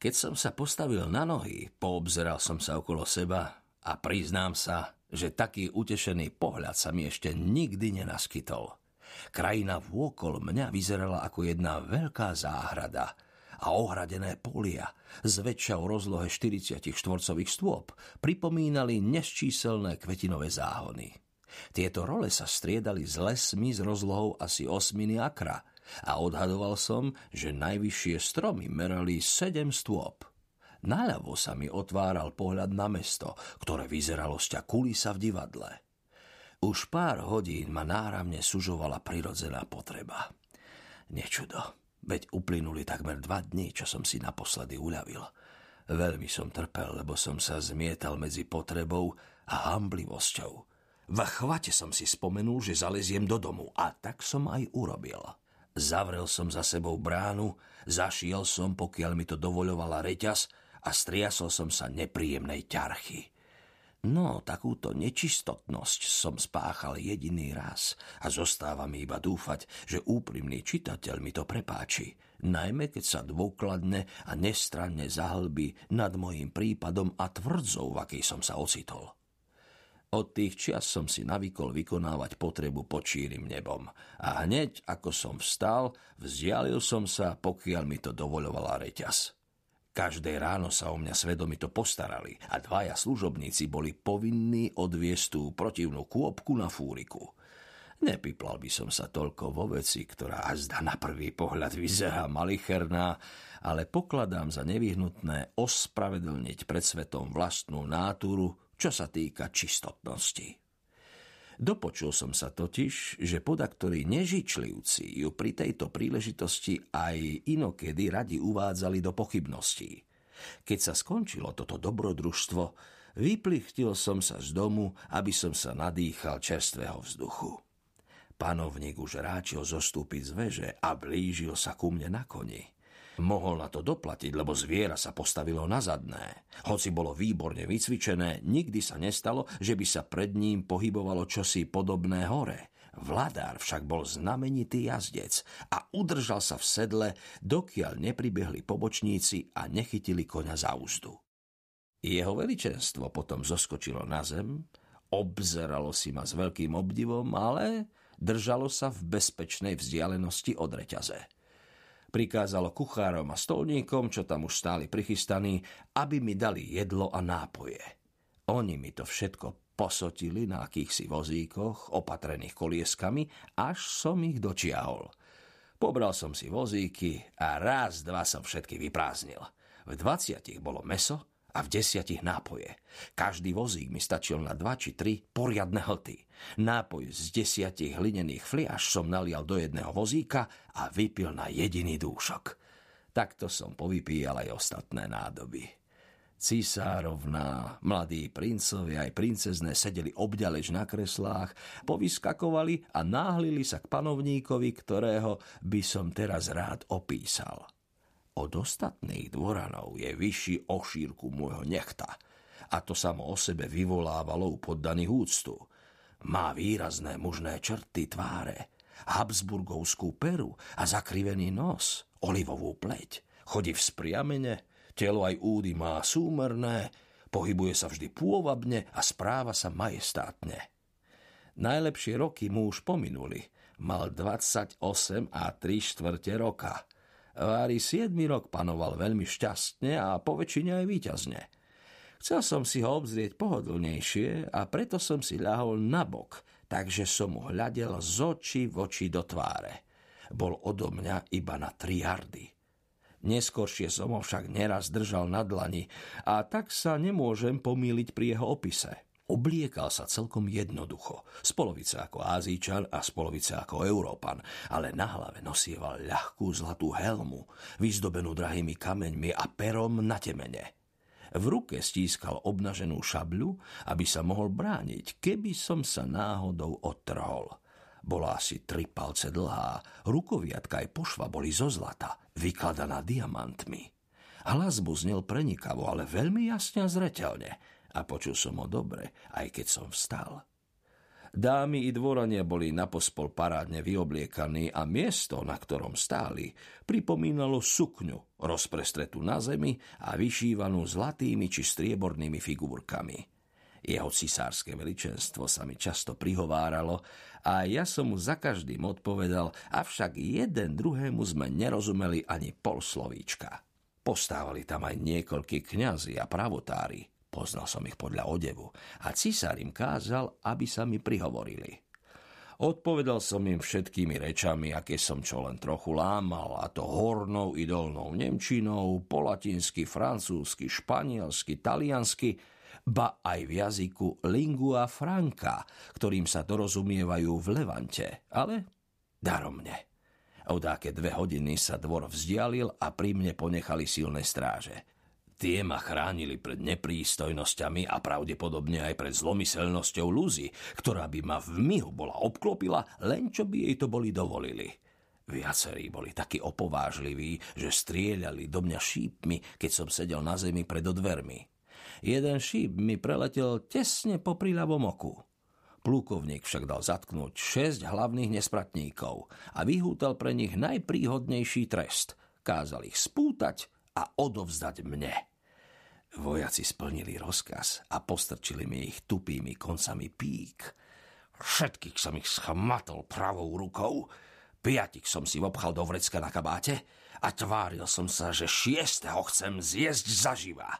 Keď som sa postavil na nohy, poobzeral som sa okolo seba a priznám sa, že taký utešený pohľad sa mi ešte nikdy nenaskytol. Krajina vôkol mňa vyzerala ako jedna veľká záhrada a ohradené polia z väčšou rozlohe 40 štvorcových stôp pripomínali nesčíselné kvetinové záhony. Tieto role sa striedali s lesmi s rozlohou asi osminy akra a odhadoval som, že najvyššie stromy merali sedem stôp. Naľavo sa mi otváral pohľad na mesto, ktoré vyzeralo sťa kulisa v divadle. Už pár hodín ma náramne sužovala prirodzená potreba. Nečudo, veď uplynuli takmer dva dní, čo som si naposledy uľavil. Veľmi som trpel, lebo som sa zmietal medzi potrebou a hamblivosťou. V chvate som si spomenul, že zaleziem do domu a tak som aj urobil. Zavrel som za sebou bránu, zašiel som, pokiaľ mi to dovoľovala reťaz a striasol som sa nepríjemnej ťarchy. No, takúto nečistotnosť som spáchal jediný raz a zostáva mi iba dúfať, že úprimný čitateľ mi to prepáči, najmä keď sa dôkladne a nestranne zahlbí nad mojím prípadom a tvrdzou, v akej som sa ocitol. Od tých čias som si navykol vykonávať potrebu pod čírim nebom a hneď ako som vstal, vzdialil som sa, pokiaľ mi to dovoľovala reťaz. Každé ráno sa o mňa svedomito postarali a dvaja služobníci boli povinní odviesť tú protivnú kôpku na fúriku. Nepiplal by som sa toľko vo veci, ktorá azda na prvý pohľad vyzerá malicherná, ale pokladám za nevyhnutné ospravedlniť pred svetom vlastnú náturu, čo sa týka čistotnosti. Dopočul som sa totiž, že podaktori nežičlivci ju pri tejto príležitosti aj inokedy radi uvádzali do pochybností. Keď sa skončilo toto dobrodružstvo, vyplichtil som sa z domu, aby som sa nadýchal čerstvého vzduchu. Panovník už ráčil zostúpiť z veže a blížil sa ku mne na koni. Mohol na to doplatiť, lebo zviera sa postavilo na zadné. Hoci bolo výborne vycvičené, nikdy sa nestalo, že by sa pred ním pohybovalo čosi podobné hore. Vladár však bol znamenitý jazdec a udržal sa v sedle, dokiaľ nepribehli pobočníci a nechytili koňa za úzdu. Jeho veličenstvo potom zoskočilo na zem, obzeralo si ma s veľkým obdivom, ale držalo sa v bezpečnej vzdialenosti od reťaze prikázalo kuchárom a stolníkom, čo tam už stáli prichystaní, aby mi dali jedlo a nápoje. Oni mi to všetko posotili na akýchsi vozíkoch, opatrených kolieskami, až som ich dočiahol. Pobral som si vozíky a raz, dva som všetky vyprázdnil. V dvaciatich bolo meso, a v desiatich nápoje. Každý vozík mi stačil na dva či tri poriadne hlty. Nápoj z desiatich hlinených fliaž som nalial do jedného vozíka a vypil na jediný dúšok. Takto som povypíjal aj ostatné nádoby. Císárovná, mladí princovi aj princezné sedeli obďaleč na kreslách, povyskakovali a náhlili sa k panovníkovi, ktorého by som teraz rád opísal. Od ostatných dvoranov je vyšší o šírku môjho nechta a to samo o sebe vyvolávalo u poddaných úctu. Má výrazné mužné črty tváre, habsburgovskú peru a zakrivený nos, olivovú pleť. Chodí v spriamene, telo aj údy má súmerné, pohybuje sa vždy pôvabne a správa sa majestátne. Najlepšie roky mu už pominuli. Mal 28 a 3 štvrte roka – Vári 7 rok panoval veľmi šťastne a po väčšine aj výťazne. Chcel som si ho obzrieť pohodlnejšie a preto som si ľahol na bok, takže som mu hľadel z očí v oči do tváre. Bol odo mňa iba na tri jardy. Neskôršie som ho však neraz držal na dlani a tak sa nemôžem pomýliť pri jeho opise. Obliekal sa celkom jednoducho, z polovice ako Ázíčan a z polovice ako Európan, ale na hlave nosieval ľahkú zlatú helmu, vyzdobenú drahými kameňmi a perom na temene. V ruke stískal obnaženú šabľu, aby sa mohol brániť, keby som sa náhodou odtrhol. Bola asi tri palce dlhá, rukoviatka aj pošva boli zo zlata, vykladaná diamantmi. Hlas mu znel prenikavo, ale veľmi jasne a zreteľne – a počul som ho dobre, aj keď som vstal. Dámy i dvorania boli napospol parádne vyobliekaní a miesto, na ktorom stáli, pripomínalo sukňu, rozprestretú na zemi a vyšívanú zlatými či striebornými figurkami. Jeho cisárske veličenstvo sa mi často prihováralo a ja som mu za každým odpovedal, avšak jeden druhému sme nerozumeli ani pol slovíčka. Postávali tam aj niekoľkí kňazi a pravotári, Poznal som ich podľa odevu a cisár im kázal, aby sa mi prihovorili. Odpovedal som im všetkými rečami, aké som čo len trochu lámal, a to hornou i dolnou nemčinou, po latinsky, francúzsky, španielsky, taliansky, ba aj v jazyku lingua franca, ktorým sa dorozumievajú v Levante, ale daromne. Odáke dve hodiny sa dvor vzdialil a pri mne ponechali silné stráže. Tie ma chránili pred neprístojnosťami a pravdepodobne aj pred zlomyselnosťou Luzy, ktorá by ma v mihu bola obklopila, len čo by jej to boli dovolili. Viacerí boli takí opovážliví, že strieľali do mňa šípmi, keď som sedel na zemi pred dvermi. Jeden šíp mi preletel tesne po príľavom oku. Plukovník však dal zatknúť šesť hlavných nespratníkov a vyhútal pre nich najpríhodnejší trest. Kázal ich spútať a odovzdať mne. Vojaci splnili rozkaz a postrčili mi ich tupými koncami pík. Všetkých som ich schmatol pravou rukou, piatik som si obchal do vrecka na kabáte a tváril som sa, že šiestého chcem zjesť zaživa.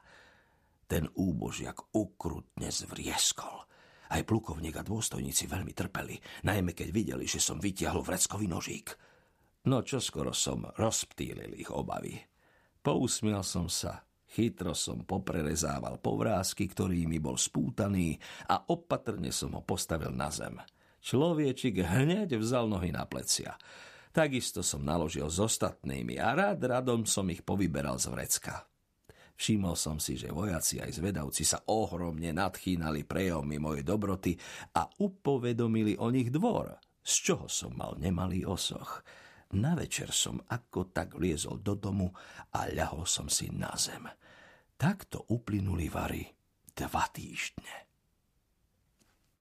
Ten úbožiak ukrutne zvrieskol. Aj plukovník a dôstojníci veľmi trpeli, najmä keď videli, že som vytiahol vreckový nožík. No čo skoro som rozptýlil ich obavy. Pousmial som sa Chytro som poprerezával povrázky, ktorými bol spútaný a opatrne som ho postavil na zem. Človečik hneď vzal nohy na plecia. Takisto som naložil s ostatnými a rád radom som ich povyberal z vrecka. Všimol som si, že vojaci aj zvedavci sa ohromne nadchýnali prejommi mojej dobroty a upovedomili o nich dvor, z čoho som mal nemalý osoch. Na večer som ako tak liezol do domu a ľahol som si na zem. Takto uplynuli vary dva týždne.